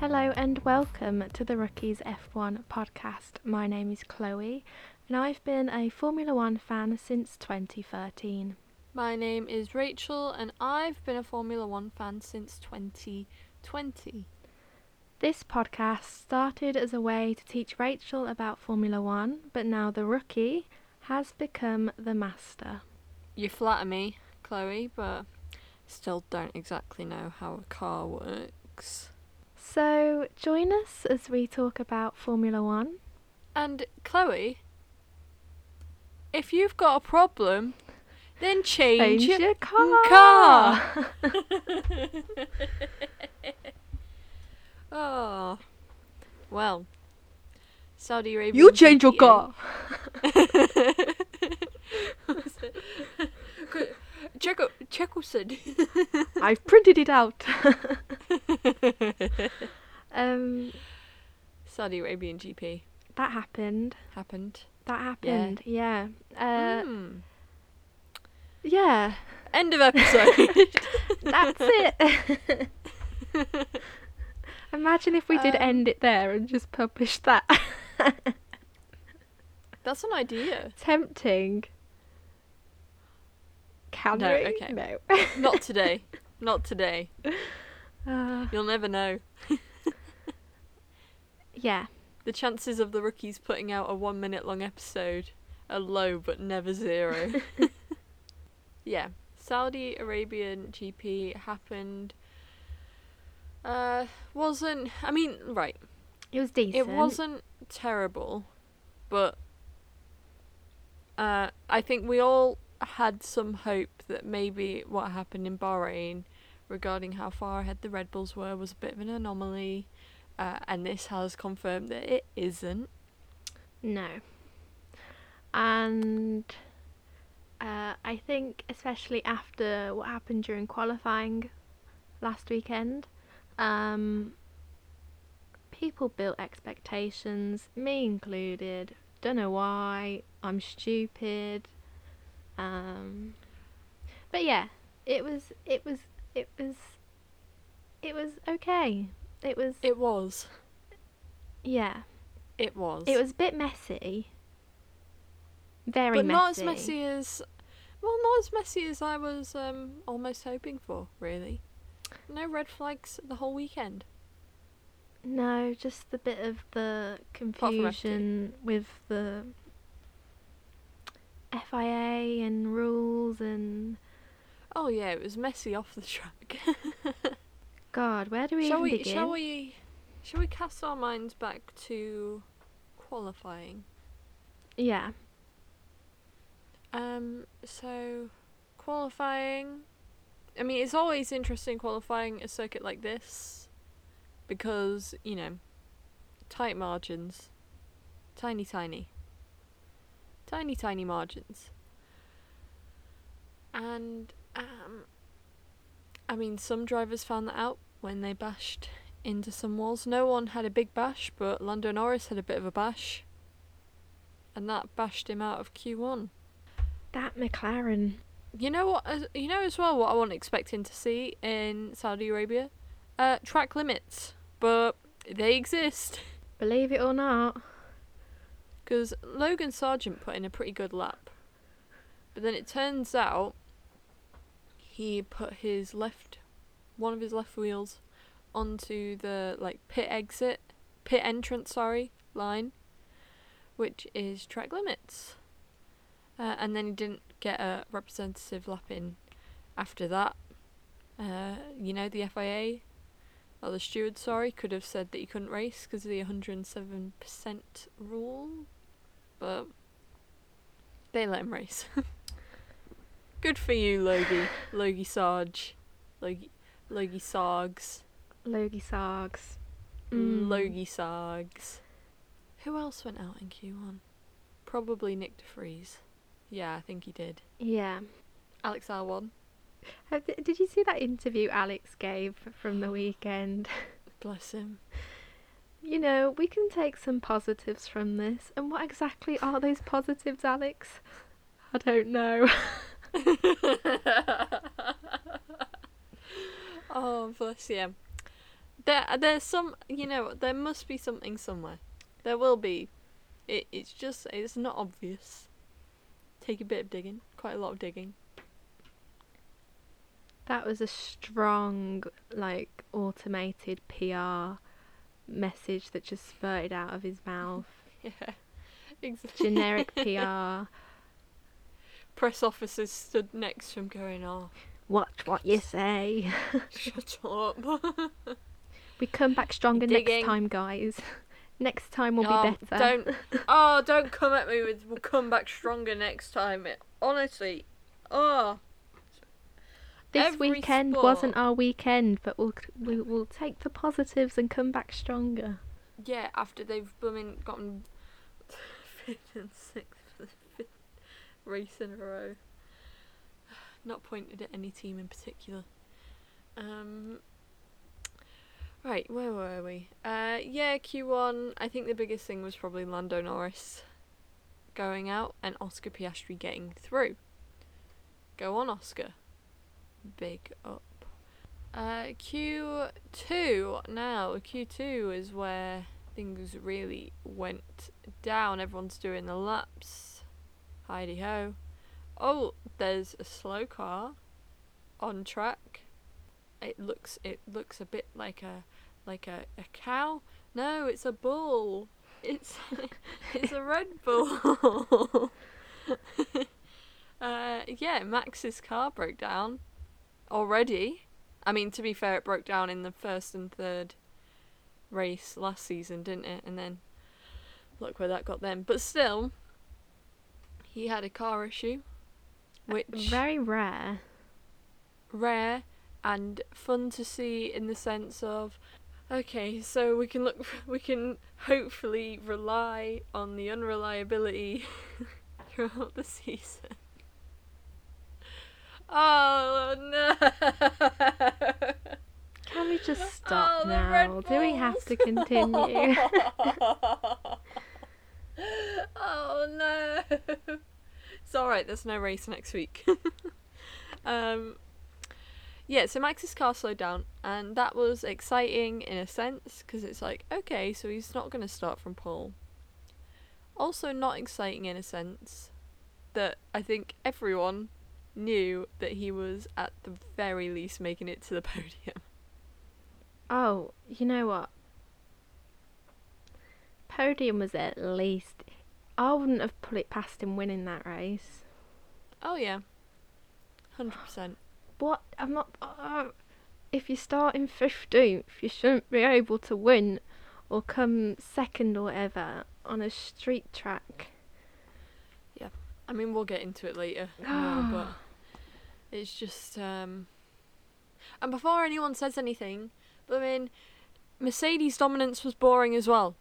Hello and welcome to the Rookies F1 podcast. My name is Chloe and I've been a Formula One fan since 2013. My name is Rachel, and I've been a Formula One fan since 2020. This podcast started as a way to teach Rachel about Formula One, but now the rookie has become the master. You flatter me, Chloe, but still don't exactly know how a car works. So join us as we talk about Formula One. And Chloe, if you've got a problem, then change, Change your your car. car. oh, well, Saudi Arabia. You change your car. Checo, said. I've printed it out. um, Saudi Arabian GP that happened. happened. That happened. Yeah. Uh, Hmm. yeah. End of episode. That's it. Imagine if we did Um, end it there and just published that. That's an idea. Tempting. Can No, we? okay. No. Not today. Not today. Uh, You'll never know. yeah. The chances of the rookies putting out a one minute long episode are low but never zero. yeah. Saudi Arabian GP happened. Uh, wasn't. I mean, right. It was decent. It wasn't terrible, but uh, I think we all had some hope that maybe what happened in Bahrain regarding how far ahead the Red Bulls were was a bit of an anomaly, uh, and this has confirmed that it isn't. No. And uh, I think, especially after what happened during qualifying last weekend, um, people built expectations, me included. Don't know why. I'm stupid. Um, but yeah, it was. It was. It was. It was okay. It was. It was. yeah. It was. It was a bit messy. Very but messy. not as messy as. Well, not as messy as I was um, almost hoping for, really. No red flags the whole weekend. No, just the bit of the confusion with the FIA and rules and Oh, yeah, it was messy off the track. God, where do we shall even we begin? shall we shall we cast our minds back to qualifying Yeah, um so qualifying i mean it's always interesting qualifying a circuit like this because you know tight margins tiny tiny tiny tiny margins. And um i mean some drivers found that out when they bashed into some walls. No one had a big bash but lando norris had a bit of a bash. And that bashed him out of q1 that McLaren. you know what? as- You know as well what I wasn't expecting to see in Saudi Arabia, uh, track limits, but they exist. Believe it or not, because Logan Sargent put in a pretty good lap, but then it turns out he put his left, one of his left wheels, onto the like pit exit, pit entrance, sorry, line, which is track limits. Uh, and then he didn't get a representative lap in after that. Uh, you know, the FIA, or the steward, sorry, could have said that he couldn't race because of the 107% rule, but they let him race. Good for you, Logie. Logie Sarge. Logie, Logie Sargs. Logie Sargs. Mm. Logie Sargs. Who else went out in Q1? Probably Nick De Vries. Yeah, I think he did. Yeah. Alex Albon. Have- Did you see that interview Alex gave from the weekend? Bless him. You know, we can take some positives from this. And what exactly are those positives, Alex? I don't know. oh, bless you. there, there's some, you know, there must be something somewhere. There will be. It, it's just, it's not obvious. Take a bit of digging, quite a lot of digging. That was a strong, like, automated PR message that just spurted out of his mouth. Yeah, exactly. Generic PR. Press officers stood next to him, going, "Oh, Watch what you say. shut up." We come back stronger Digging. next time, guys. next time will Oh, be better. Don't, oh, don't come at me with. We'll come back stronger next time. It, honestly, oh, This every weekend sport- wasn't our weekend, but we'll we, we'll take the positives and come back stronger. yeah. After they've blooming gotten fifth and sixth for the fifth race in a row. Not pointed at any team in particular. Um. Right, where were we? Uh, yeah, Q1. I think the biggest thing was probably Lando Norris going out and Oscar Piastri getting through. Go on, Oscar. Big up. Uh, Q2 now. Q2 is where things really went down. Everyone's doing the laps. Heidi ho. Oh, there's a slow car on track. It looks it looks a bit like a like a, a cow. No, it's a bull. It's it's a Red Bull. uh, yeah, Max's car broke down already. I mean, to be fair, it broke down in the first and third race last season, didn't it? And then look where that got them. But still, he had a car issue, uh, which Very rare. rare and fun to see in the sense of okay so we can look we can hopefully rely on the unreliability throughout the season oh no Can we just stop Oh, now? Do we have to continue? oh no it's alright there's no race next week um yeah, so Max's car slowed down, and that was exciting in a sense because it's like, okay, so he's not going to start from pole. Also, not exciting in a sense that I think everyone knew that he was at the very least making it to the podium. oh, you know what? Podium was at least. I wouldn't have put it past him winning that race. Oh, yeah. 100%. What? I'm not. Uh, if you start in 15th, you shouldn't be able to win or come second or whatever on a street track. Yeah. I mean, we'll get into it later, more, but it's just. um And before anyone says anything, but I mean, Mercedes dominance was boring as well.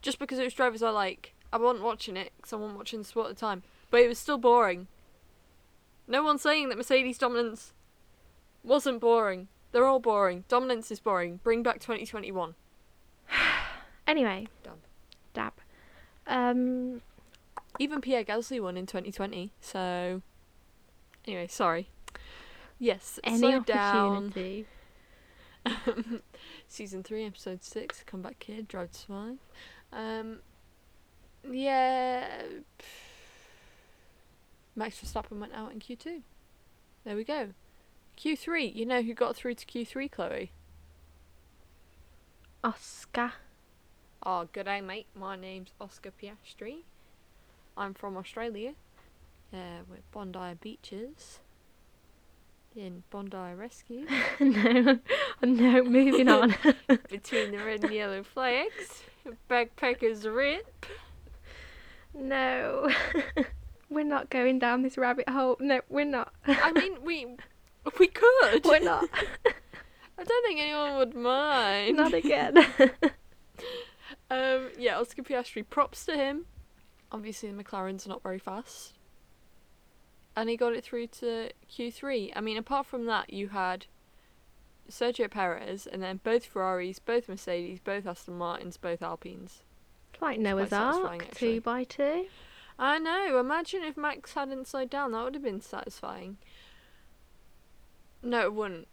Just because it was drivers I like, I wasn't watching it because I wasn't watching the sport at the time, but it was still boring. No one's saying that Mercedes dominance wasn't boring. They're all boring. Dominance is boring. Bring back 2021. Anyway. Dab. Dab. Um. Even Pierre Gasly won in 2020, so. Anyway, sorry. Yes, Any slow down. opportunity. Season 3, Episode 6, Come Back here. Drive to Survive. Um, yeah. Max Verstappen went out in Q2. There we go. Q3, you know who got through to Q3, Chloe? Oscar. Oh, good day, mate. My name's Oscar Piastri. I'm from Australia. Uh, we're Bondi Beaches. In Bondi Rescue. no. No. Moving on. Between the red and yellow flags. Backpackers rip. no. we're not going down this rabbit hole. No, we're not. I mean, we we could. we're not. I don't think anyone would mind. not again. Um, yeah, Oscar Piastri. Props to him. Obviously, the McLaren's are not very fast, and he got it through to Q3. I mean, apart from that, you had Sergio Perez, and then both Ferraris, both Mercedes, both Aston Martins, both Alpines. Like Noah's Ark, two by two. I know. Imagine if Max hadn't slowed down. That would have been satisfying. No, it wouldn't.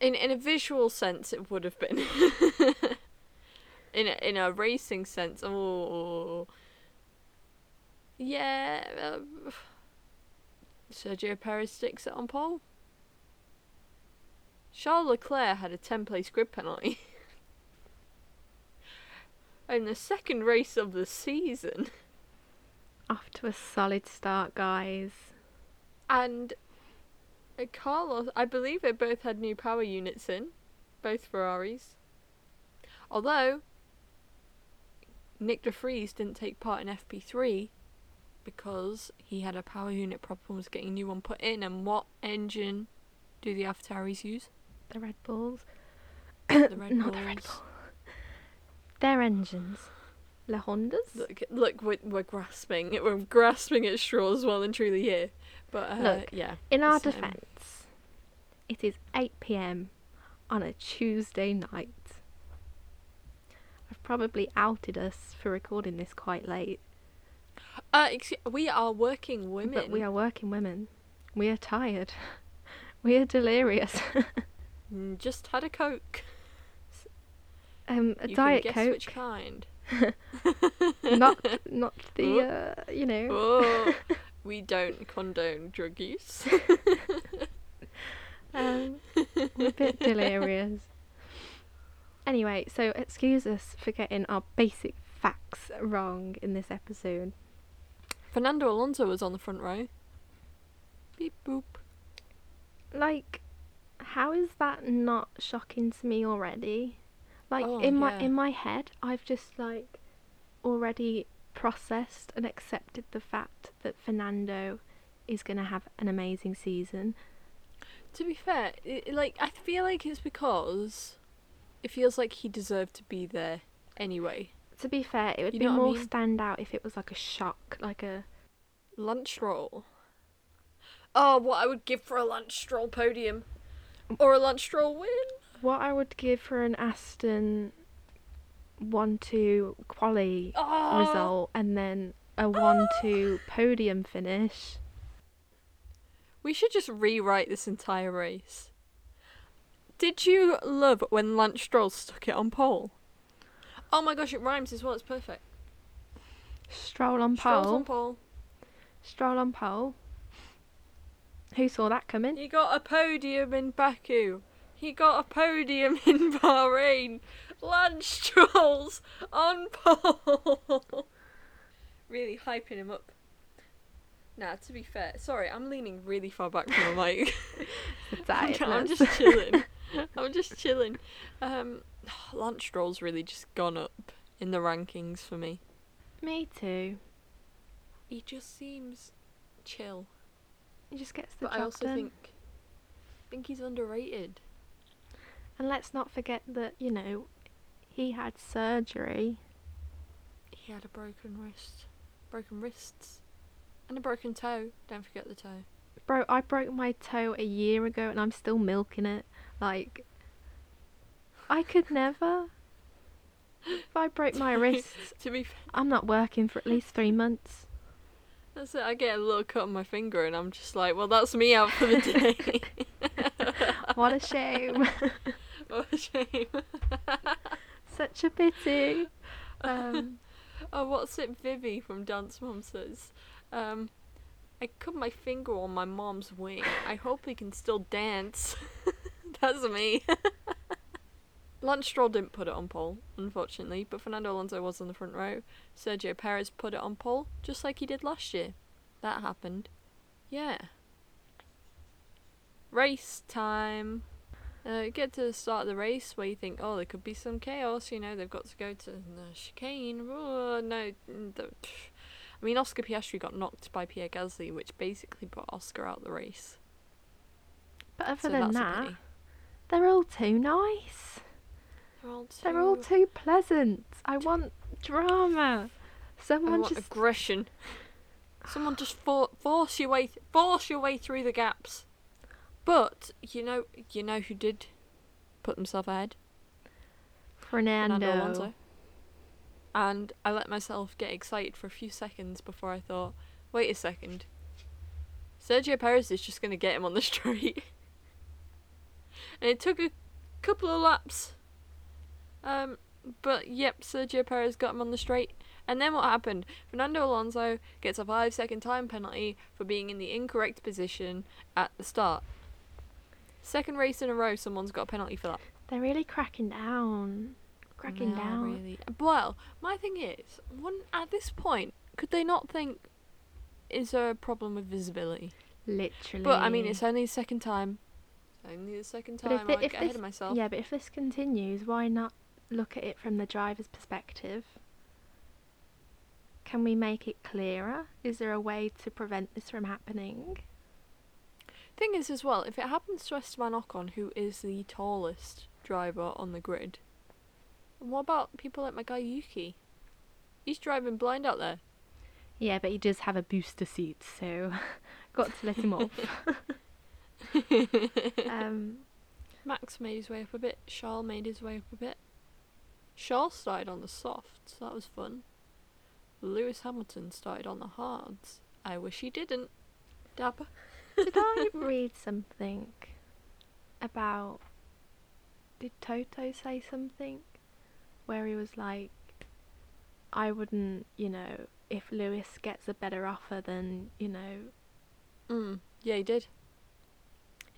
In in a visual sense, it would have been. in a, in a racing sense, oh. Yeah. Uh, Sergio Perez sticks it on pole. Charles Leclerc had a 10 place grid penalty. in the second race of the season. Off to a solid start, guys. And uh, Carlos, I believe they both had new power units in, both Ferraris. Although Nick De Vries didn't take part in FP3 because he had a power unit problem was getting a new one put in. And what engine do the AlphaTauris use? The Red Bulls. The Red Not the Red Bulls. Bull. Their engines. The Hondas. Look, look, we're, we're grasping, we're grasping at straws well and truly here. But uh, Look, yeah, In our it's, um, defence, it is 8 pm on a Tuesday night. I've probably outed us for recording this quite late, uh, excuse, we are working women. but we are working women. We are tired. We are delirious. Mm, just had a coke. um, a you diet can guess coke, which kind. not not the uh, you know. Oh, we don't condone drug use. Um, I'm a bit delirious. Anyway, so excuse us for getting our basic facts wrong in this episode. Fernando Alonso was on the front row. Beep boop. Like, how is that not shocking to me already? Like Oh, in my yeah. in my head, I've just like already processed and accepted the fact that Fernando is gonna have an amazing season. To be fair, i like I feel like it's because it feels like he deserved to be there anyway. To be fair, it would You be what I more mean? stand out if it was like a shock, like a Lance Stroll. Oh, what I would give for a Lance Stroll podium, or a Lance Stroll win. What I would give for an Aston one two quali Oh, result and then a one two podium finish. We should just rewrite this entire race. Did you love when Lance Stroll stuck it on pole? Oh my gosh, it rhymes as well. It's perfect. Stroll on Stroll's pole. on pole. Stroll on pole. Who saw that coming? He got a podium in Baku. He got a podium in Bahrain. Lance Stroll's on pole. really hyping him up. Nah, to be fair, sorry, I'm leaning really far back from the mic. I'm just chilling. I'm just chilling. Um, Lance Stroll's really just gone up in the rankings for me. Me too. He just seems chill, He just gets the but I also done. think think he's underrated. And let's not forget that you know he had surgery. He had a broken wrist, broken wrists, and a broken toe. Don't forget the toe. Bro, I broke my toe a year ago and I'm still milking it. Like, I could never. If I broke my wrists, to be fair, I'm not working for at least three months. that's it. I get a little cut on my finger, and I'm just like, well, that's me out for the day. What a shame. what a shame. Such a pity. Um, Oh, what's it? Vivi from Dance Mom says, um, I cut my finger on my mom's wing. I hope he can still dance. That's me. Lance Stroll didn't put it on pole, unfortunately, but Fernando Alonso was on the front row. Sergio Perez put it on pole, just like he did last year. That happened. Yeah. Race time. Uh, get to the start of the race where you think, oh, there could be some chaos. You know, they've got to go to the chicane. Oh, no, the, I mean, Oscar Piastri got knocked by Pierre Gasly, which basically put Oscar out of the race. but other so than that's that. They're all too nice. They're all They're all too- too pleasant. I want drama. I Someone want just aggression. Someone just for- force your way, th- force your way through the gaps. But you know, you know who did put themselves ahead? Fernando. Fernando Alonso. And I let myself get excited for a few seconds before I thought, wait a second. Sergio Perez is just going to get him on the straight. And it took a couple of laps. Um, but yep, Sergio Perez got him on the straight. And then what happened? Fernando Alonso gets a five second time penalty for being in the incorrect position at the start. Second race in a row, someone's got a penalty for that. They're really cracking down. Cracking They down. Really. Well, my thing is, one at this point, could they not think, is there a problem with visibility? Literally. But I mean, it's only the second time. Only the second But time. if I if ahead this- of myself. Yeah, but if this continues, why not look at it from the driver's perspective? Can we make it clearer? Is there a way to prevent this from happening? Thing is, as well, if it happens to Esteban Ocon, who is the tallest driver on the grid, and what about people like my guy Yuki? He's driving blind out there. Yeah, but he does have a booster seat, so got to let him off. um, Max made his way up a bit. Charles made his way up a bit. Charles started on the softs. So that was fun. Lewis Hamilton started on the hards. I wish he didn't. Dapper. did I read something about? Did Toto say something where he was like, "I wouldn't, you know, if Lewis gets a better offer than you know." Mm. Yeah, he did.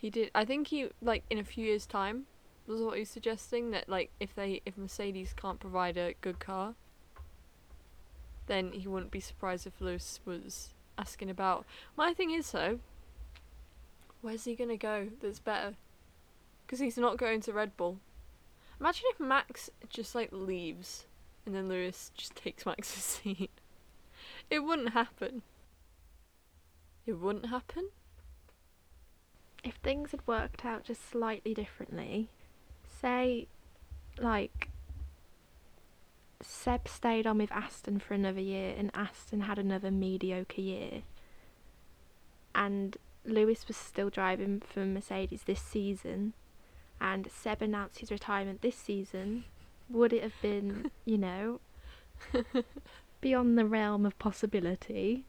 He did. I think he like in a few years' time was what he was suggesting that like if they if Mercedes can't provide a good car, then he wouldn't be surprised if Lewis was asking about. My thing is though, where's he gonna go? That's better, because he's not going to Red Bull. Imagine if Max just like leaves and then Lewis just takes Max's seat. It wouldn't happen. It wouldn't happen. If things had worked out just slightly differently, say, like, Seb stayed on with Aston for another year and Aston had another mediocre year, and Lewis was still driving for Mercedes this season, and Seb announced his retirement this season, would it have been, you know, beyond the realm of possibility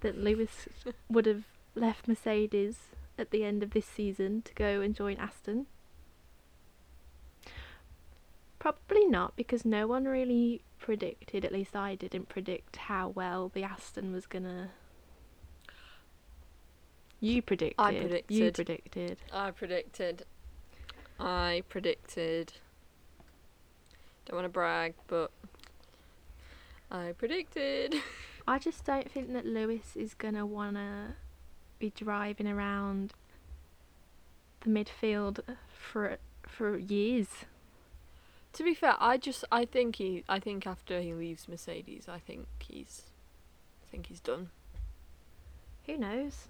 that Lewis would have left Mercedes at the end of this season to go and join Aston? Probably not, because no one really predicted, at least I didn't predict how well the Aston was gonna. You predicted. You predicted. You predicted. I predicted. I predicted. Don't want to brag, but I predicted. I just don't think that Lewis is gonna wanna be driving around the midfield for for years. to be fair, I just I think he I think after he leaves Mercedes, I think he's I think he's done. Who knows?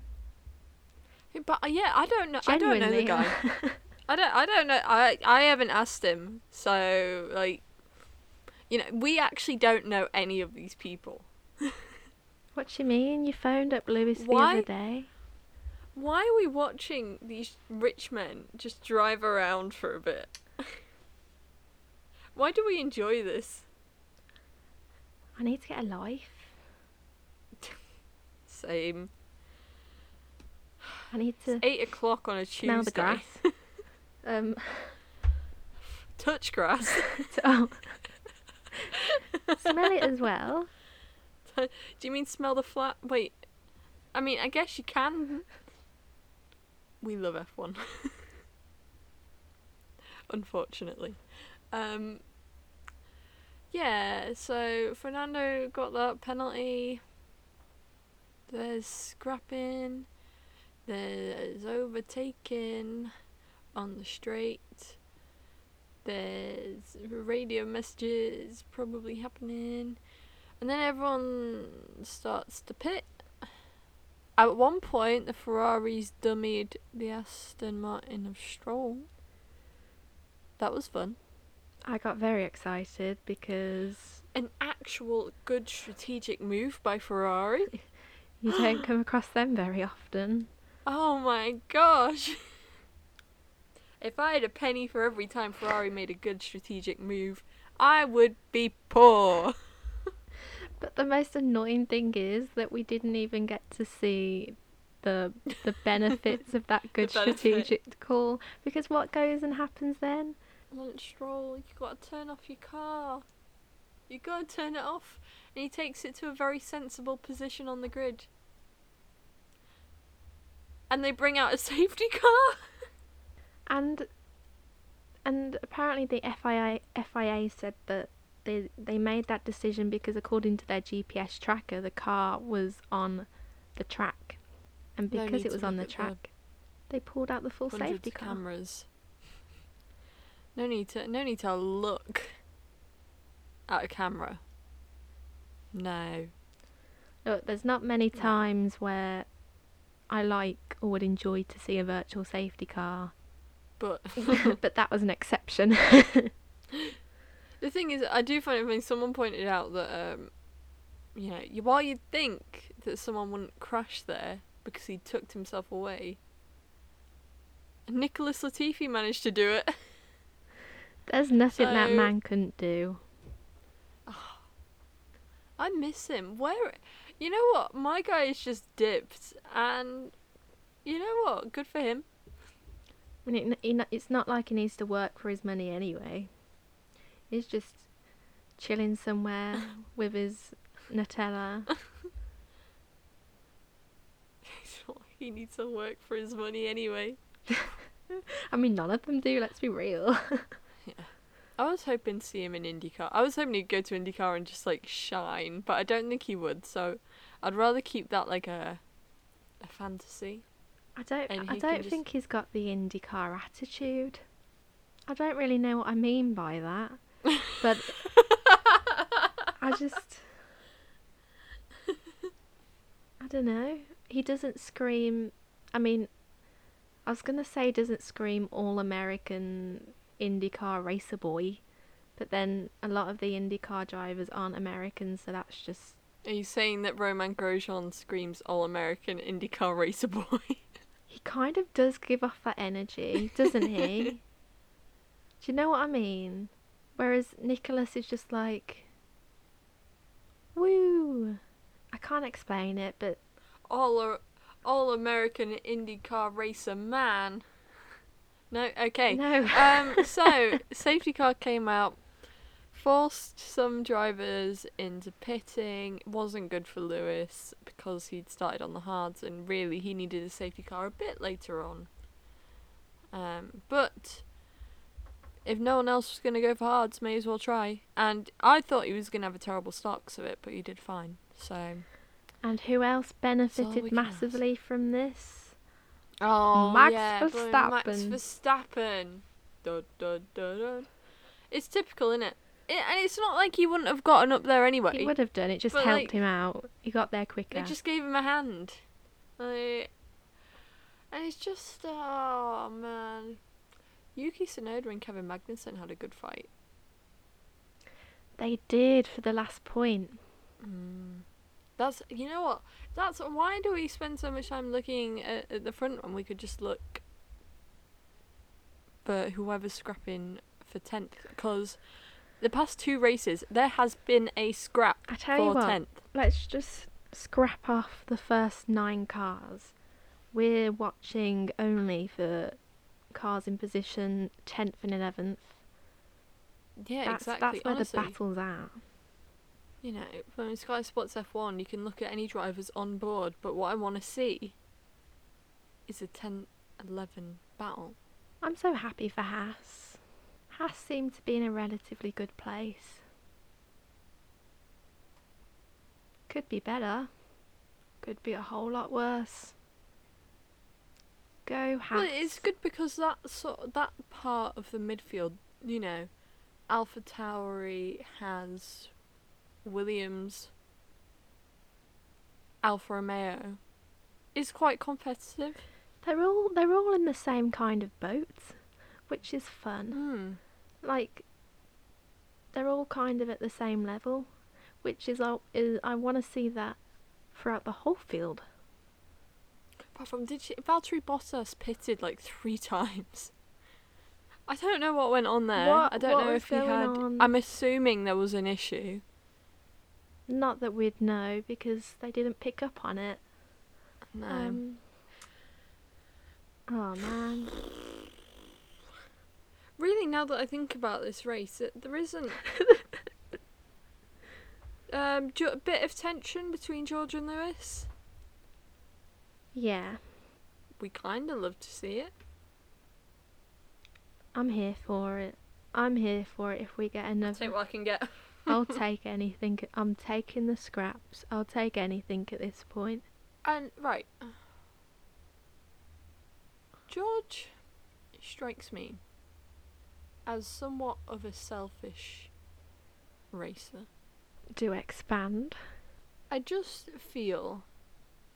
But uh, yeah, I don't know. I don't know the guy. I don't. I don't know. I I haven't asked him. So like, you know, we actually don't know any of these people. what do you mean? You phoned up Lewis the Why? other day. Why are we watching these rich men just drive around for a bit? Why do we enjoy this? I need to get a life. Same. I need to It's eight o'clock on a Tuesday. smell the grass. um. Touch grass. oh. smell it as well. Do you mean smell the flat? Wait. I mean, I guess you can. We love F1. Unfortunately. Um, yeah, so Fernando got that penalty. There's scrapping. There's overtaking on the straight. There's radio messages probably happening. And then everyone starts to pit. At one point, the Ferraris dummied the Aston Martin of Stroll. That was fun. I got very excited because An actual good strategic move by Ferrari. you don't come across them very often. Oh my gosh. If I had a penny for every time Ferrari made a good strategic move, I would be poor. But the most annoying thing is that we didn't even get to see the the benefits of that good strategic call because what goes and happens then? Lance Stroll, you got to turn off your car. You got to turn it off, and he takes it to a very sensible position on the grid. And they bring out a safety car. And and apparently the FIA FIA said that they they made that decision because according to their GPS tracker the car was on the track. And because it was on the track they pulled out the full safety car. cameras. No need to. No need to look at a camera. No. Look, there's not many No. times where I like or would enjoy to see a virtual safety car, But but that was an exception. the thing is, I do find it funny. Someone pointed out that, um, you know, you, while you'd think that someone wouldn't crash there because he tucked himself away, Nicholas Latifi managed to do it. There's nothing that man couldn't do. I miss him. Where, you know what? My guy is just dipped, and you know what? Good for him. I mean, it, it's not like he needs to work for his money anyway. He's just chilling somewhere with his Nutella. he needs to work for his money anyway. I mean, none of them do. Let's be real. yeah. I was hoping to see him in IndyCar. I was hoping he'd go to IndyCar and just like shine, but I don't think he would. So I'd rather keep that like a a fantasy. I don't. I don't just- think he's got the IndyCar attitude. I don't really know what I mean by that, but I just. I don't know. He doesn't scream. I mean, I was gonna say he doesn't scream all American IndyCar racer boy, but then a lot of the IndyCar drivers aren't Americans, so that's just. Are you saying that Romain Grosjean screams all American IndyCar racer boy? He kind of does give off that energy, doesn't he? Do you know what I mean? Whereas Nicholas is just like, woo. I can't explain it, but all all American IndyCar racer man. No, okay. no. um, so safety car came out, forced some drivers into pitting. Wasn't good for Lewis because he'd started on the hards, and really he needed a safety car a bit later on. Um, but if no one else was going to go for hards, may as well try. And I thought he was going to have a terrible 'cause of it, but he did fine. So. and who else benefited massively from this? Oh, Max yeah, boy, Max Verstappen. Verstappen. Dun, dun, dun, dun. It's typical, isn't it? it? And it's not like he wouldn't have gotten up there anyway. He would have done it, just but, helped like, him out. He got there quicker. It just gave him a hand. Like, and it's just, oh man. Yuki Tsunoda and Kevin Magnussen had a good fight. They did for the last point. Mm. That's, you know what? That's why do we spend so much time looking at, at the front when we could just look for whoever's scrapping for 10th? Because the past two races, there has been a scrap I tell you for what, 10th. let's just scrap off the first nine cars. We're watching only for cars in position 10th and 11th. Yeah, that's, exactly. That's where Honestly, the battle's at. you know, from Sky Sports F1, you can look at any drivers on board, but what I want to see is a 10 11 battle. I'm so happy for Haas. Haas seemed to be in a relatively good place. Could be better. Could be a whole lot worse. Go. Well, it's good because that sort that part of the midfield, you know, Alpha Tauri has Williams, Alfa Romeo, is quite competitive. They're all they're all in the same kind of boat, which is fun. Hmm. Like they're all kind of at the same level, which is I is I want to see that throughout the whole field. Apart from did she, Valtteri Bottas pitted like three times. I don't know what went on there. What- I don't know if he had. on? I'm assuming there was an issue. Not that we'd know because they didn't pick up on it. No. Um, Oh man. Really, now that I think about this race, it, there isn't um a bit of tension between George and Lewis. Yeah, We kind of love to see it. I'm here for it. I'm here for it if we get another. Take what I can get. I'll take anything. I'm taking the scraps. I'll take anything at this point. And right, George strikes me as somewhat of a selfish racer. Do expand. I just feel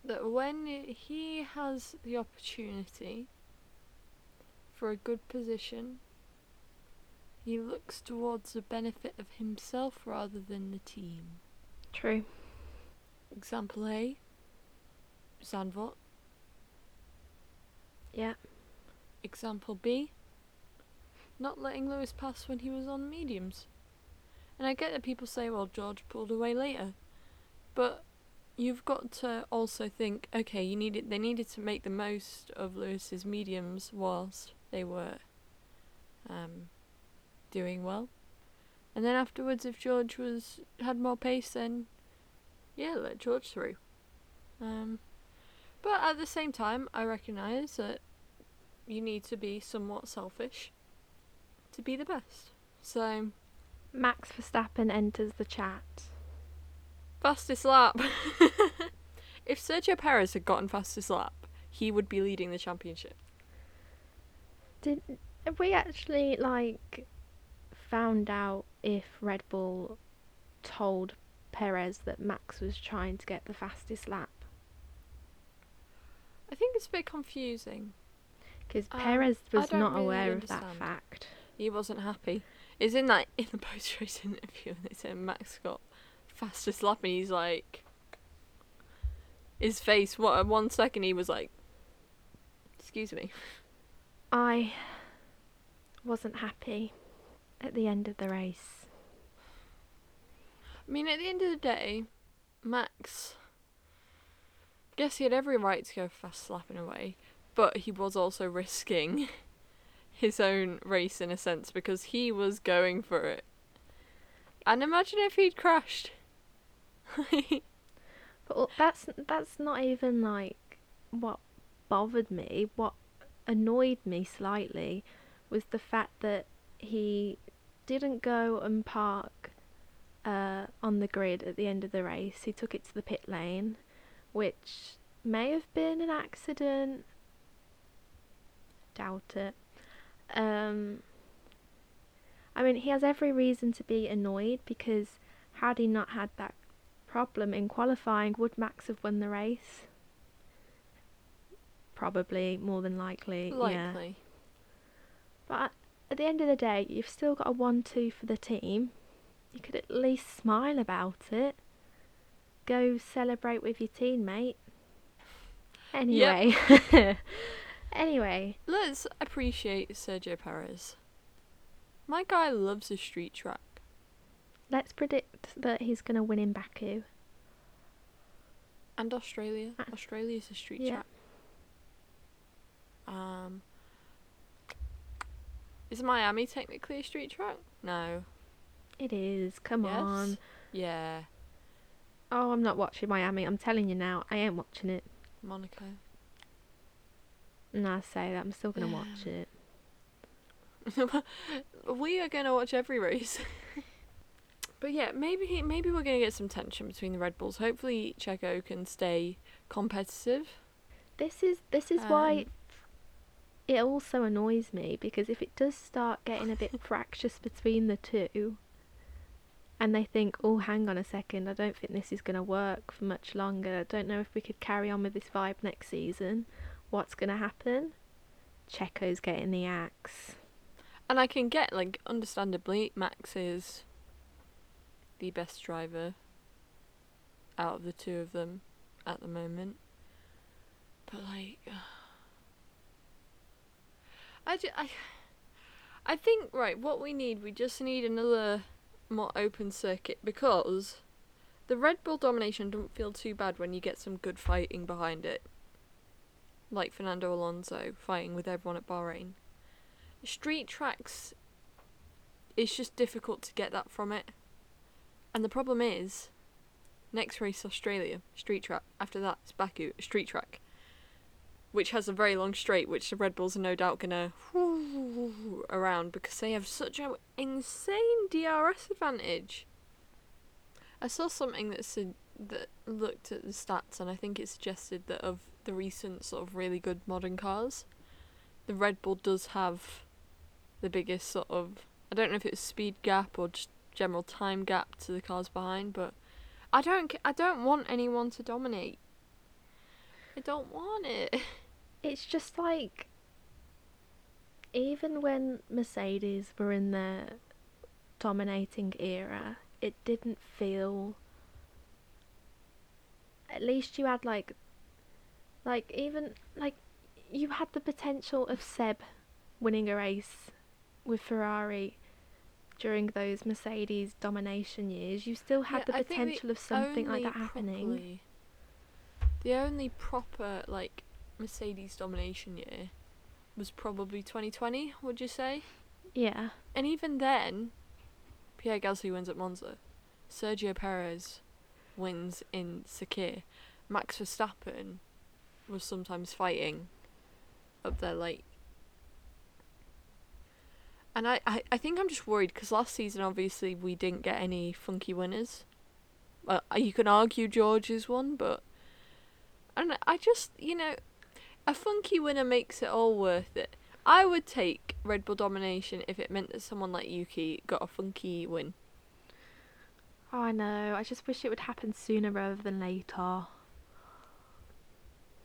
that when he has the opportunity for a good position, he looks towards the benefit of himself rather than the team. True. Example A Zandvoort. Yeah. Example B not letting Lewis pass when he was on mediums. And I get that people say, well, George pulled away later. But you've got to also think, okay, you needed they needed to make the most of Lewis's mediums whilst they were um, doing well. And then afterwards if George was had more pace then yeah, let George through. Um, but at the same time I recognise that you need to be somewhat selfish to be the best. So Max Verstappen enters the chat. Fastest lap. if Sergio Perez had gotten fastest lap, he would be leading the championship. Did have we actually like found out if Red Bull told Perez that Max was trying to get the fastest lap? I think it's a bit confusing. Because Um, Perez was don't really aware of that fact. He wasn't happy. Is in that in the post race interview and they said Max got fastest lap and he's like his face what one second he was like excuse me. I wasn't happy at the end of the race. I mean at the end of the day, Max I guess he had every right to go fast slapping away, but he was also risking his own race in a sense because he was going for it. And imagine if he'd crashed. But that's that's not even like what bothered me. What annoyed me slightly was the fact that he didn't go and park uh, on the grid at the end of the race. He took it to the pit lane, which may have been an accident. Doubt it. Um, I mean, he has every reason to be annoyed because had he not had that problem in qualifying, would Max have won the race? Probably, more than likely. Yeah. Likely. But at the end of the day, you've still got a 1 2 for the team. You could at least smile about it. Go celebrate with your teammate. Anyway. anyway, Let's appreciate Sergio Perez. My guy loves a street track. Let's predict that he's going to win in Baku. And Australia. Ah. Australia's a street Yeah. track. Um Is Miami technically a street track? No. It is. Come Yes? on. Yeah. Oh, I'm not watching Miami. I'm telling you now, I ain't watching it. Monaco. And I say that I'm still going to watch it. we are gonna watch every race. but yeah, maybe maybe we're gonna get some tension between the Red Bulls. Hopefully Checo can stay competitive. This is this is why Um, it also annoys me because if it does start getting a bit fractious between the two and they think, oh, hang on a second, I don't think this is going to work for much longer. I don't know if we could carry on with this vibe next season. What's going to happen? Checo's getting the axe. And I can get like understandably Max's is the best driver out of the two of them at the moment. But like uh, I, ju- I I think right what we need we just need another more open circuit because the Red Bull domination doesn't feel too bad when you get some good fighting behind it. like Fernando Alonso fighting with everyone at Bahrain. Street tracks, it's just difficult to get that from it. And the problem is, next race Australia, street track. After that, it's Baku, street track. Which has a very long straight, which the Red Bulls are no doubt gonna around because they have such an insane DRS advantage. I saw something that said that looked at the stats, and I think it suggested that of the recent sort of really good modern cars, the Red Bull does have the biggest sort of I don't know if it's speed gap or just general time gap to the cars behind, but I don't I don't want anyone to dominate. I don't want it. It's just like even when Mercedes were in their dominating era, it didn't feel at least you had like like even like you had the potential of Seb winning a race with Ferrari during those Mercedes domination years. You still had Yeah, the think the potential of something like that happening. properly- The only proper like Mercedes domination year was probably 2020. Would you say? Yeah. And even then, Pierre Gasly wins at Monza. Sergio Perez wins in Sakhir. Max Verstappen was sometimes fighting up there like and I, I, I think I'm just worried because last season obviously we didn't get any funky winners. Well, uh, you can argue George is one, but I. I just you know, a funky winner makes it all worth it. I would take Red Bull domination if it meant that someone like Yuki got a funky win. Oh, I know. I just wish it would happen sooner rather than later.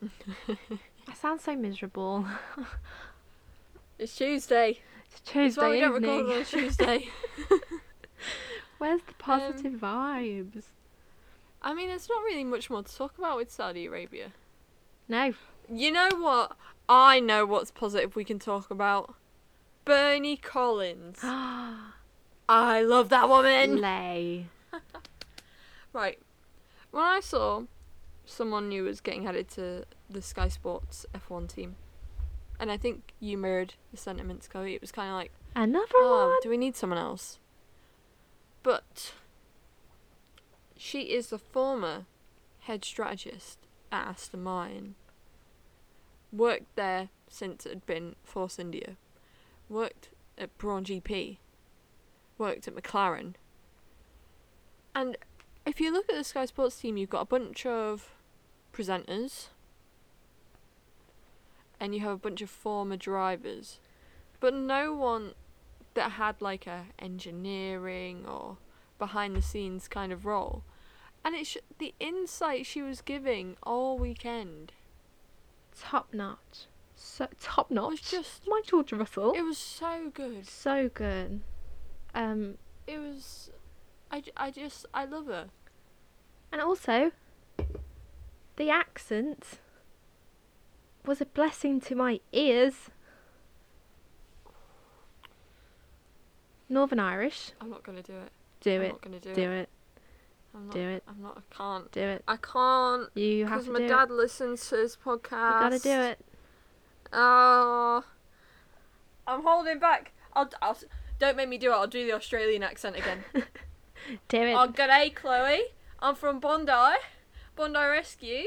I sound so miserable. It's Tuesday. It's That's Tuesday why we don't evening. record on Tuesday. Where's the um, positive vibes? I mean, there's not really much more to talk about with Saudi Arabia. No. You know what? I know what's positive we can talk about. Bernie Collins. I love that woman. Lay. Right. When I saw someone new was getting added to the Sky Sports F1 team, and I think you mirrored the sentiments, Chloe, it was kind of like, Another oh, one? do we need someone else? But she is the former head strategist at Aston Martin. Worked there since it had been Force India. Worked at Brawn GP. Worked at McLaren. And if you look at the Sky Sports team, you've got a bunch of presenters and you have a bunch of former drivers, but no one that had like a engineering or behind the scenes kind of role. And it's sh- the insight she was giving all weekend. Top notch. So top notch. It was just- my George Russell. It was so good. so good. Um, It was. I, I just I love her. and also the accent was a blessing to my ears. Northern Irish. I'm not gonna do it. Do it. I'm it. not gonna do, Do it. it. I'm not, do it. I'm not. I can't. Do it. I can't. You have to. Because my dad it. listens to his podcast. You gotta do it. Oh, I'm holding back. I'll, I'll. Don't make me do it. I'll do the Australian accent again. Do it. oh, g'day, Chloe. I'm from Bondi. Bondi Rescue.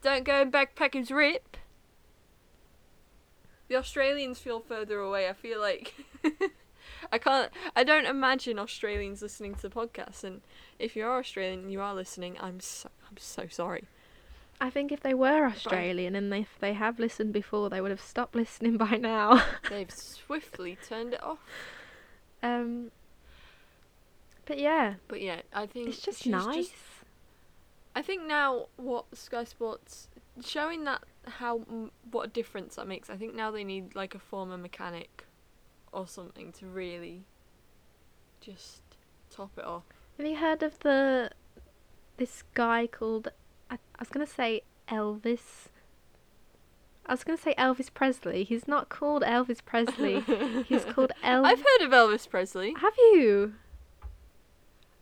Don't go in backpackers rip. The Australians feel further away. I feel like I can't. I don't imagine Australians listening to the podcast. And if you are Australian and you are listening, I'm so I'm so sorry. I think if they were Australian and if they have listened before, they would have stopped listening by now. They've swiftly turned it off. um, but yeah, But yeah, I think it's just nice. I think now what Sky Sports showing that how what a difference that makes. I think now they need like a former mechanic or something to really just top it off. Have you heard of the this guy called I, I was gonna say Elvis. I was gonna say Elvis Presley. He's not called Elvis Presley. He's called El. I've heard of Elvis Presley. Have you?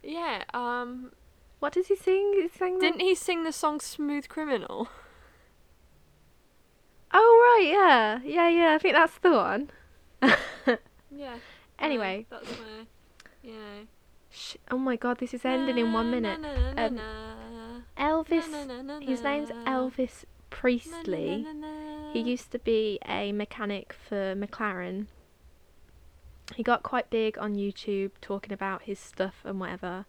Yeah. Um. What does he sing? He sang Didn't he sing the song "Smooth Criminal"? Oh right, yeah, yeah, yeah. I think that's the one. Yeah. Anyway, that's where. You know. sh- oh my god, this is ending in one minute. Um, Elvis. His name's Elvis Priestley. He used to be a mechanic for McLaren. He got quite big on YouTube talking about his stuff and whatever.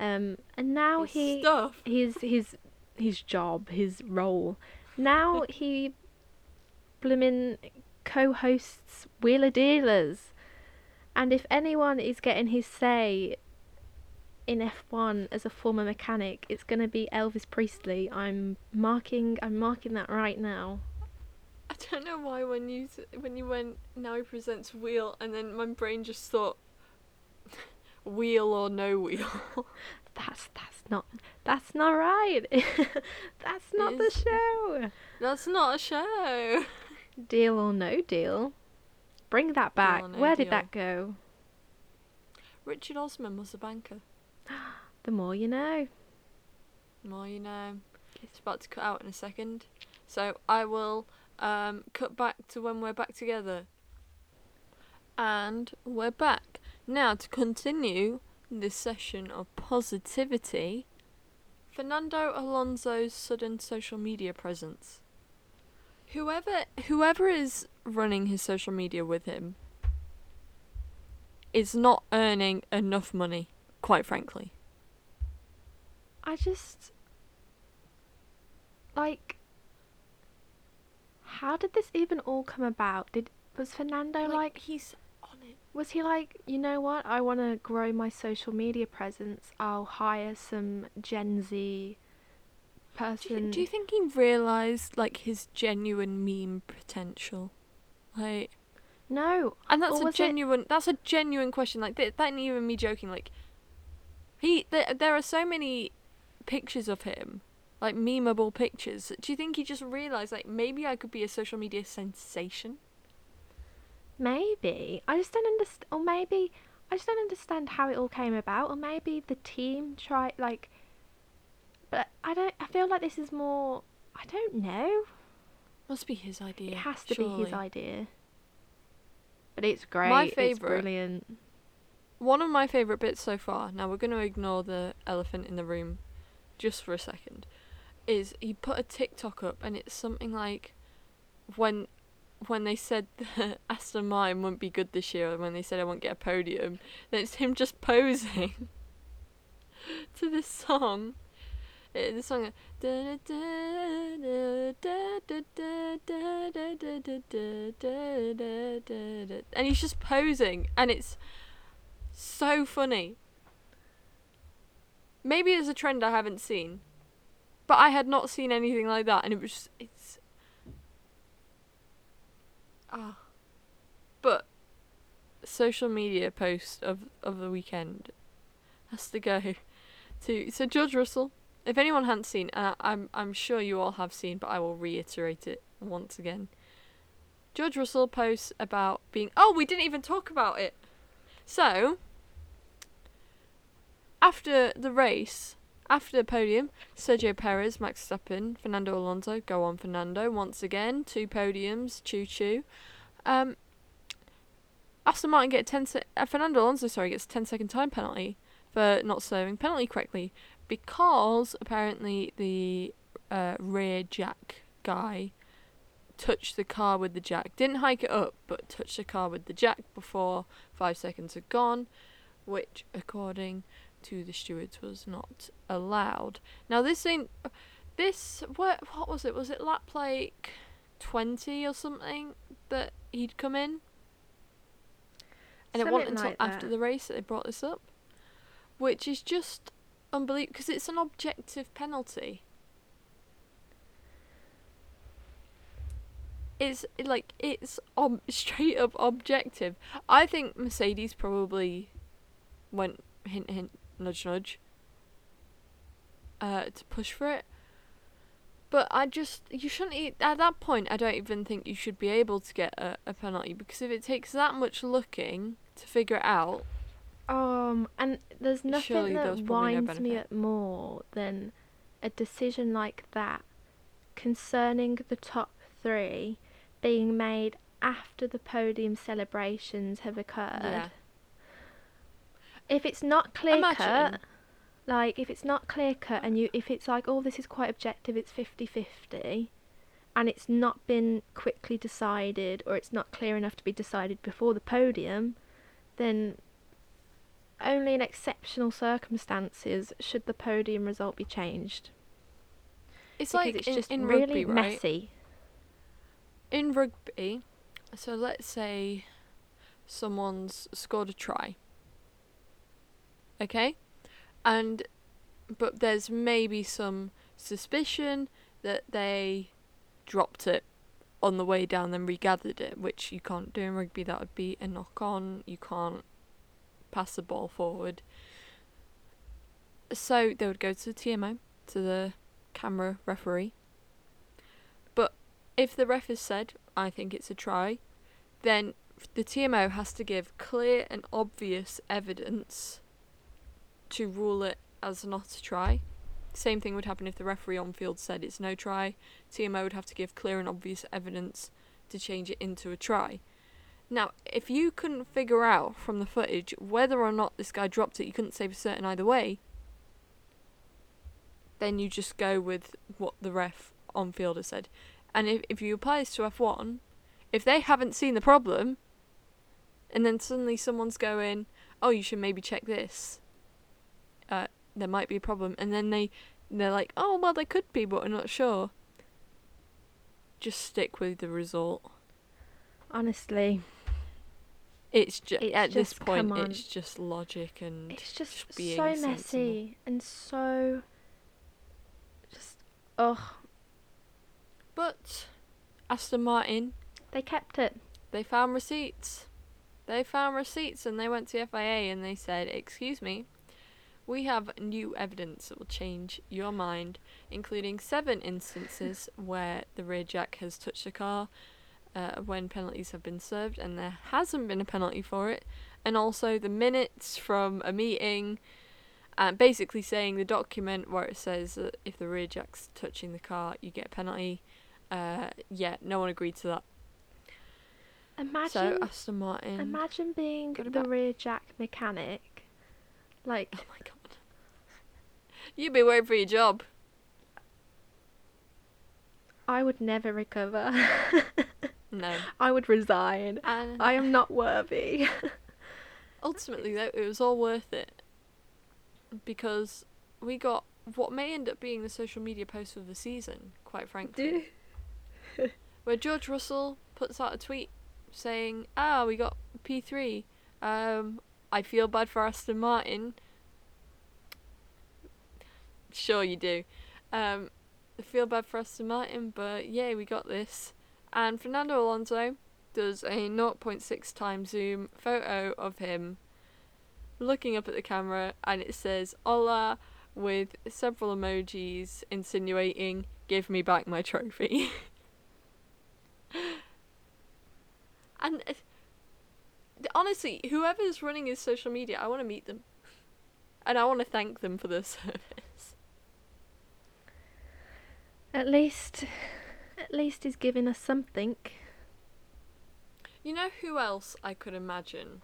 Um, and now His he stuff. his his his job, his role. Now he blooming co-hosts Wheeler Dealers. And if anyone is getting his say in F1 as a former mechanic, it's going to be Elvis Priestley. I'm marking I'm marking that right now. I don't know why when you when you went now he presents wheel and then my brain just thought wheel or no wheel. That's that's not that's not right. that's not the show. That's not a show. Deal or no deal. Bring that back. no Where did that go? Richard Osman was a banker. The more you know. The More you know. It's about to cut out in a second. So I will um, cut back to when we're back together. And we're back. Now to continue this session of positivity, Fernando Alonso's sudden social media presence. Whoever whoever is running his social media with him is not earning enough money, quite frankly. I just like how did this even all come about? Did was Fernando like, he's on it. was he like, you know what? I want to grow my social media presence. I'll hire some Gen Z Do you, do you think he realised like his genuine meme potential? Like, no, and that's a was it- genuine. That's a genuine question. Like, th- that ain't even me joking. Like, he there, there are so many pictures of him, like memeable pictures. Do you think he just realised like maybe I could be a social media sensation? maybe. I just don't understand. Or maybe I just don't understand how it all came about. Or maybe the team tried like. But I don't. I feel like this is more. I don't know. Must be his idea. It has to be his idea. But it's great. My It's favourite- brilliant. One of my favourite bits so far, now we're going to ignore the elephant in the room just for a second, is he put a TikTok up and it's something like when when they said that Aston Martin wouldn't be good this year and when they said I won't get a podium, then it's him just posing to this song. Uh, the song and he's just posing and it's so funny. Maybe it's a trend I haven't seen, but I had not seen anything like that, and it was just, it's ah. But social media post of of the weekend has to go to so George Russell. If anyone hadn't seen, I, I'm I'm sure you all have seen, but I will reiterate it once again. George Russell posts about being. Oh, we didn't even talk about it. So, after the race, after the podium, Sergio Perez, Max Verstappen, Fernando Alonso, go on Fernando once again, two podiums, choo choo. Um, Aston Martin get 10 se- uh, Fernando Alonso, sorry, gets a 10 second time penalty for not serving penalty correctly because apparently the uh, rear jack guy touched the car with the jack. Didn't hike it up, but touched the car with the jack before five seconds had gone, which, according to the stewards, was not allowed. Now, this ain't. This. What, what was it? Was it lap like 20 or something that he'd come in? And it wasn't until like after the race that they brought this up, which is just unbelievable because it's an objective penalty. It's like it's ob- straight up objective. I think Mercedes probably went hint hint nudge nudge uh, to push for it. But I just you shouldn't at that point. I don't even think you should be able to get a, a penalty because if it takes that much looking to figure it out, Um, and there's nothing Surely that probably no winds me benefit. up more than a decision like that concerning the top three being made after the podium celebrations have occurred. Yeah. If it's not clear Imagine. cut, like if it's not clear cut and you if it's like oh this is quite objective it's 50-50 and it's not been quickly decided or it's not clear enough to be decided before the podium then only in exceptional circumstances should the podium result be changed It's because like it's in, just in really rugby, right? messy In rugby, so let's say someone's scored a try. Okay? And but there's maybe some suspicion that they dropped it on the way down then regathered it, which you can't do in rugby. That would be a knock on. You can't pass the ball forward. So they would go to the TMO, to the camera referee. But if the ref has said, I think it's a try, then the TMO has to give clear and obvious evidence to rule it as not a try. Same thing would happen if the referee on field said it's no try. TMO would have to give clear and obvious evidence to change it into a try. Now, if you couldn't figure out from the footage whether or not this guy dropped it, you couldn't say for certain either way, then you just go with what the ref on field has said. And if, if you apply this to F1, if they haven't seen the problem, and then suddenly someone's going, oh, you should maybe check this, uh, there might be a problem, and then they, they're like, oh, well, there could be, but we're not sure. Just stick with the result. honestly It's just It's at this point, it's just logic and it's just, just being so sensible. messy and so just ugh But Aston Martin, they kept it they found receipts. They found receipts and they went to FIA and they said, "Excuse me, we have new evidence that will change your mind, including seven instances where the rear jack has touched the car." Uh, when penalties have been served and there hasn't been a penalty for it, and also the minutes from a meeting, and basically saying the document where it says that if the rear jack's touching the car, you get a penalty. Uh, yeah, no one agreed to that. imagine so Aston Martin. imagine being the rear jack mechanic like oh my god. You'd be waiting for your job. i would never recover No. i would resign And i am not worthy ultimately, though, it was all worth it because we got what may end up being the social media post of the season. Quite frankly, where George Russell puts out a tweet saying, "Ah, we got P three. Um, I feel bad for Aston Martin. Sure, you do. Um, I feel bad for Aston Martin, but yeah, we got this." And Fernando Alonso does a 0.6 times zoom photo of him looking up at the camera, and it says "Hola" with several emojis insinuating "Give me back my trophy." and uh, honestly, whoever's running his social media, I want to meet them, and I want to thank them for their service. at least at least he's giving us something You know who else I could imagine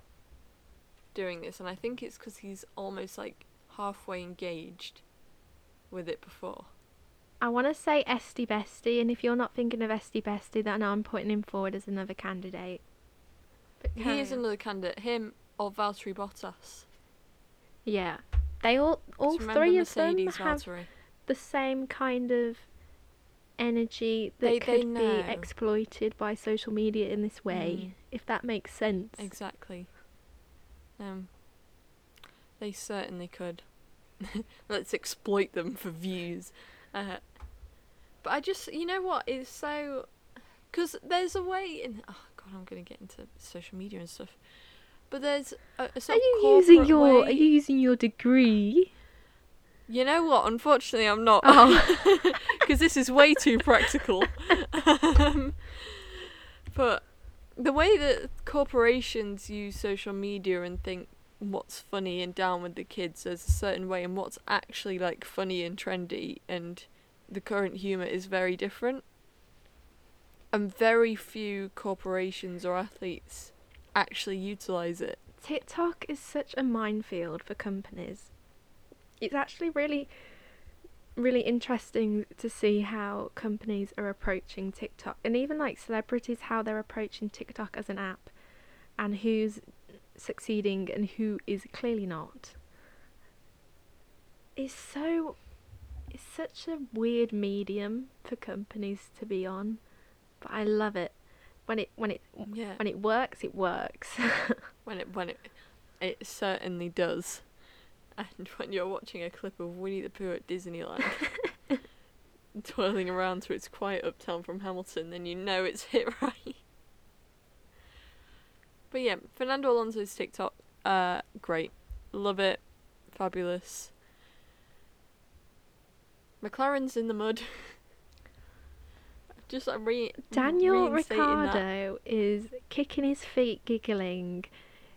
doing this, and I think it's because he's almost like halfway engaged with it before. I want to say Esty Bestie, and if you're not thinking of Esty Bestie, then I'm putting him forward as another candidate. But He is on. another candidate. Him or Valtteri Bottas. Yeah, they all all three of them Mercedes have Valtteri. the same kind of energy that They- they could know. be exploited by social media in this way, Mm. if that makes sense. Exactly. Um, they certainly could. Let's exploit them for views. Uh, but I just, you know what, it's so. Because there's a way in. Oh, God, I'm going to get into social media and stuff. But there's a, a Are you using your way- Are you using your degree? You know what? Unfortunately, I'm not. Oh. Because this is way too practical. um, but the way that corporations use social media and think what's funny and down with the kids there's a certain way, and what's actually like funny and trendy, and the current humour is very different. and very few corporations or athletes actually utilize it. TikTok is such a minefield for companies. It's actually really, really interesting to see how companies are approaching TikTok and even like celebrities, how they're approaching TikTok as an app and who's succeeding and who is clearly not. It's so. It's such a weird medium for companies to be on, but I love it. When it when it Yeah. when it works, it works. When it when it it certainly does. And when you're watching a clip of Winnie the Pooh at Disneyland twirling around to its quiet uptown from Hamilton, then you know it's hit right. But yeah, Fernando Alonso's TikTok, uh, great. Love it. Fabulous. McLaren's in the mud. Just like re- Daniel reinstating that. Ricciardo is kicking his feet, giggling.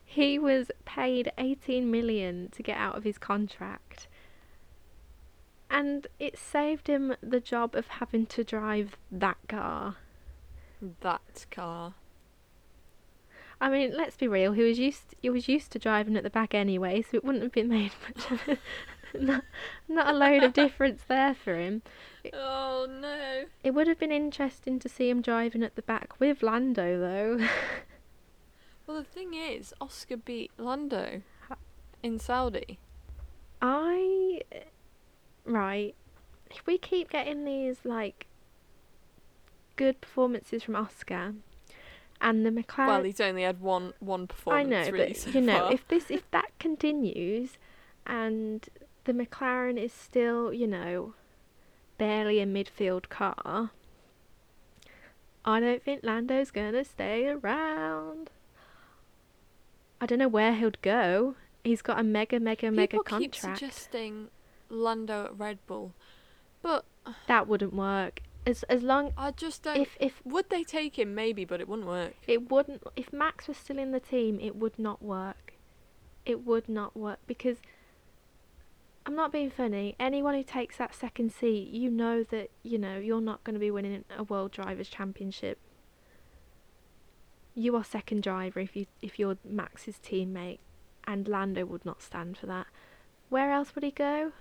He was paid 18 million to get out of his contract. And it saved him the job of having to drive that car. That car. I mean, let's be real. He was used. He was used to driving at the back anyway, so it wouldn't have been made much of a, not, not a load of difference there for him. Oh no. It would have been interesting to see him driving at the back with Lando, though. Well, the thing is, Oscar beat Lando in Saudi. I right. If we keep getting these like good performances from Oscar and the McLaren well, he's only had one one performance. I know, really but so you know, far. if this if that continues and the McLaren is still, you know, barely a midfield car, I don't think Lando's gonna stay around. I don't know where he'll go. He's got a mega, mega, mega contract. People keep suggesting Lando at Red Bull, but That wouldn't work. As as long I just don't. if if would they take him? Maybe, but it wouldn't work. it wouldn't if Max was still in the team, it would not work. It would not work because I'm not being funny. Anyone who takes that second seat, you know that you know you're not going to be winning a World Drivers' Championship. You are second driver if you if you're Max's teammate, and Lando would not stand for that. Where else would he go?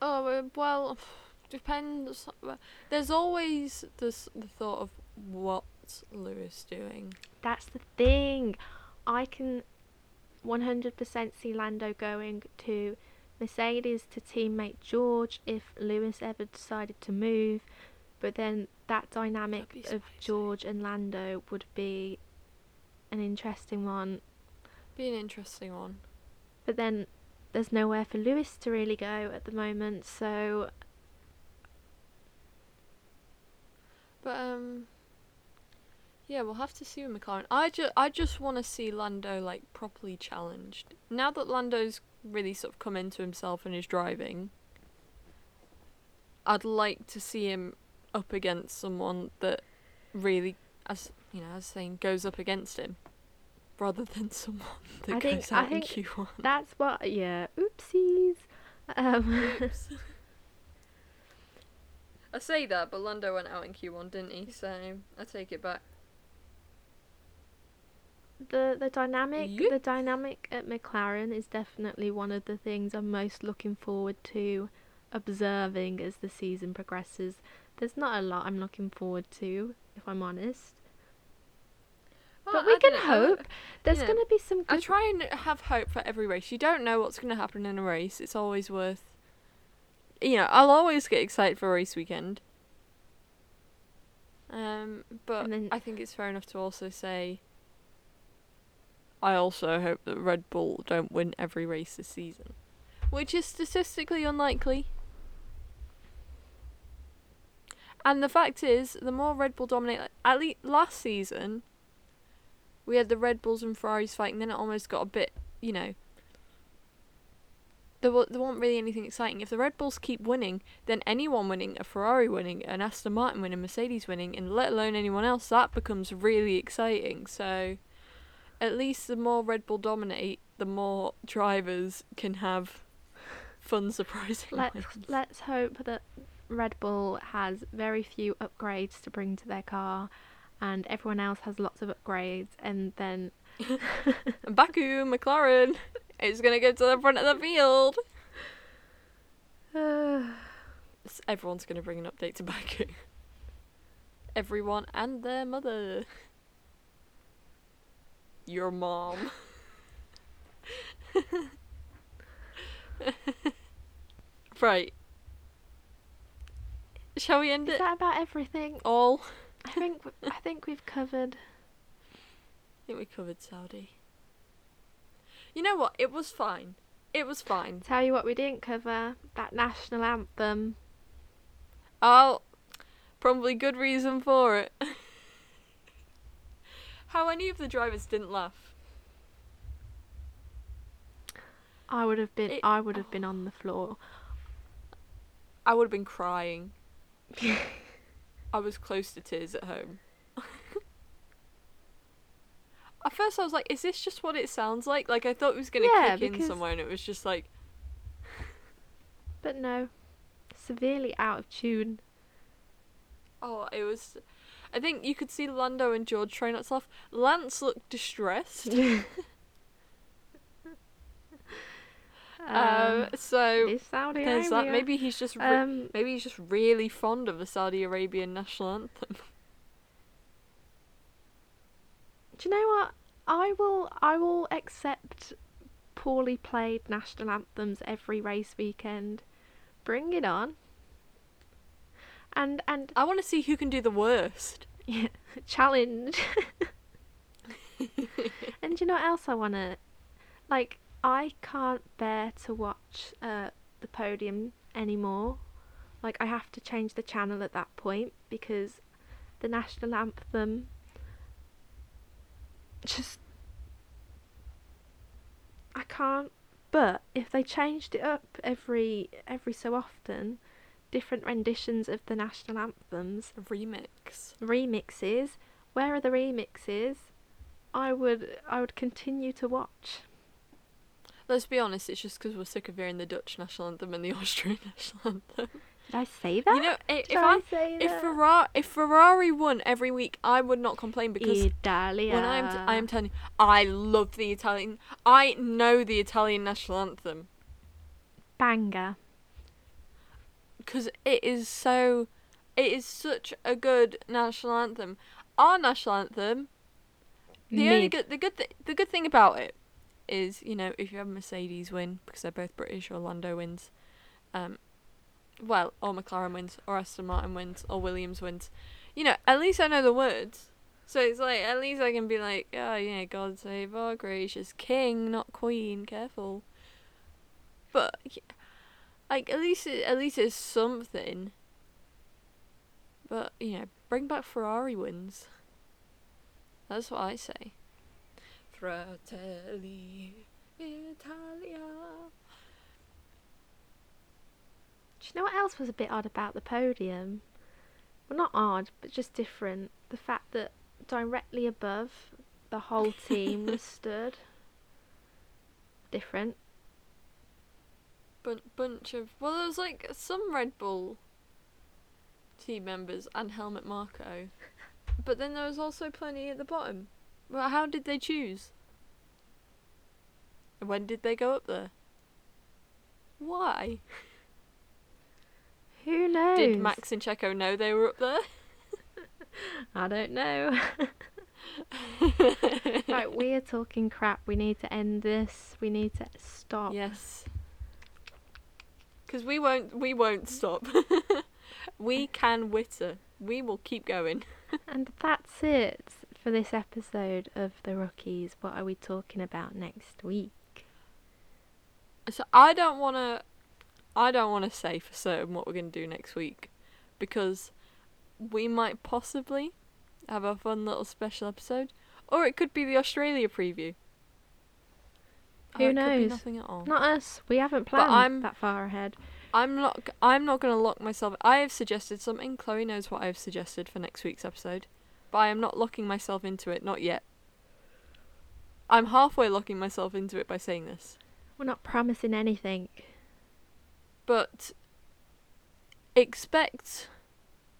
Oh uh, well, depends. There's always this the thought of what's Lewis doing. That's the thing. I can 100% see Lando going to Mercedes to teammate George if Lewis ever decided to move. But then that dynamic of spicy. George and Lando would be an interesting one. Be an interesting one. But then there's nowhere for Lewis to really go at the moment, so But um, yeah, we'll have to see with McLaren. I just I just want to see Lando like properly challenged. Now that Lando's really sort of come into himself and is driving, I'd like to see him up against someone that really, as you know, as saying, goes up against him, rather than someone that I think- goes I out in think- Q1. that's what. Yeah, oopsies. Um, Oops. I say that, but Lando went out in Q1, didn't he? So I take it back. the the dynamic Yep. the dynamic at McLaren is definitely one of the things I'm most looking forward to observing as the season progresses. There's not a lot I'm looking forward to, if I'm honest. Well, but we I can I- hope. There's yeah. going to be some I try and have hope for every race. You don't know what's going to happen in a race. It's always worth. You know, I'll always get excited for a race weekend. Um, but then- I think it's fair enough to also say. I also hope that Red Bull don't win every race this season, which is statistically unlikely. And the fact is, the more Red Bull dominate, like, at least last season, we had the Red Bulls and Ferraris fighting. Then it almost got a bit, you know. There, wa- there wasn't really anything exciting. If the Red Bulls keep winning, then anyone winning, a Ferrari winning, an Aston Martin winning, a Mercedes winning, and let alone anyone else, that becomes really exciting. So, at least the more Red Bull dominate, the more drivers can have fun surprising let's let's hope that Red Bull has very few upgrades to bring to their car, and everyone else has lots of upgrades, and then Baku, McLaren, is gonna go to the front of the field. Everyone's gonna bring an update to Baku. Everyone and their mother. Your mom. right. Shall we end is it that about everything? all? I think I think we've covered. I think we covered Saudi. You know what? It was fine. It was fine. Tell you what, we didn't cover that national anthem. Oh, probably good reason for it. How any of the drivers didn't laugh. I would have been. It- I would have been on the floor. I would have been crying. I was close to tears at home. at first, I was like, "Is this just what it sounds like?" Like I thought it was gonna Yeah, kick in somewhere, and it was just like, But no, severely out of tune. oh, it was. I think you could see Lando and George trying not to laugh. Lance looked distressed. Um, so Saudi there's that. Maybe he's just re- Um, maybe he's just really fond of the Saudi Arabian national anthem. do you know what? I will. I will accept poorly played national anthems every race weekend. Bring it on. And and I want to see who can do the worst. yeah, challenge. and do you know what else I want to? Like, I can't bear to watch uh, the podium anymore. Like, I have to change the channel at that point because the national anthem just. I can't. But if they changed it up every every so often, different renditions of the national anthems, Remix. remixes. Where are the remixes? I would I would continue to watch. Let's be honest, it's just because we're sick of hearing the Dutch national anthem and the Austrian national anthem. Did I say that? You know, i- if I say if that? Ferrari if Ferrari won every week, I would not complain because Italia. when I'm t- I am telling you, I love the Italian. I know the Italian national anthem banger. because it is so. It is such a good national anthem. Our national anthem. The only good the good th- the good thing about it is you know if you have Mercedes win because they're both British or Lando wins, um, well or McLaren wins or Aston Martin wins or Williams wins, you know at least I know the words. So it's like at least I can be like oh yeah God save our gracious King not Queen careful. But like at least it, at least it's something. But you know bring back Ferrari wins. That's what I say. Fratelli Italia. Do you know what else was a bit odd about the podium? Well, not odd, but just different. The fact that directly above the whole team was stood. Different. Bun- bunch of well, there was like some Red Bull team members and Helmut Marko, but then there was also plenty at the bottom. Well, how did they choose? When did they go up there? Why? Who knows? Did Max and Checo know they were up there? I don't know. right, we are talking crap. We need to end this. We need to stop. Yes. Because we won't. We won't stop. we can witter. We will keep going. And that's it for this episode of The Rookies, What are we talking about next week? So I don't want to. I don't want to say for certain what we're going to do next week, because we might possibly have a fun little special episode, or it could be the Australia preview. Uh, Who it Could be knows? nothing at all. Not us. We haven't planned I'm- that far ahead. I'm not. I'm not going to lock myself. I have suggested something. Chloe knows what I have suggested for next week's episode, but I am not locking myself into it. Not yet. I'm halfway locking myself into it by saying this, We're not promising anything. but expect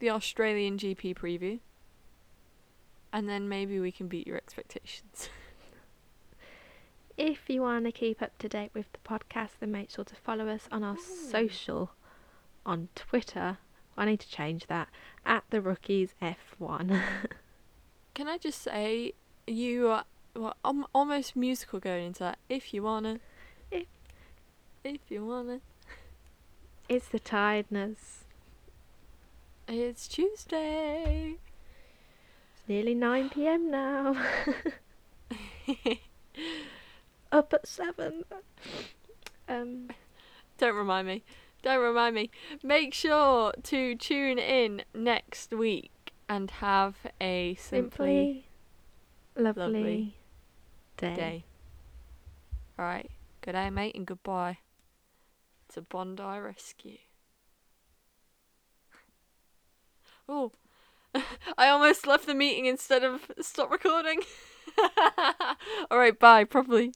the Australian GP preview, and then maybe we can beat your expectations. If you want to keep up to date with the podcast, then make sure to follow us on our social on Twitter. I need to change that at the rookies F1. Can I just say you are well, um, almost musical going into that. If you wanna, If- if you wanna, it's the tiredness. it's Tuesday. It's nearly 9 pm now. Up at 7. Um, Don't remind me. Don't remind me. Make sure to tune in next week and have a simply, simply lovely, lovely day. day. Alright. Good day, mate, and goodbye. It's a Bondi rescue. Oh, I almost left the meeting instead of stop recording. Alright, bye, properly.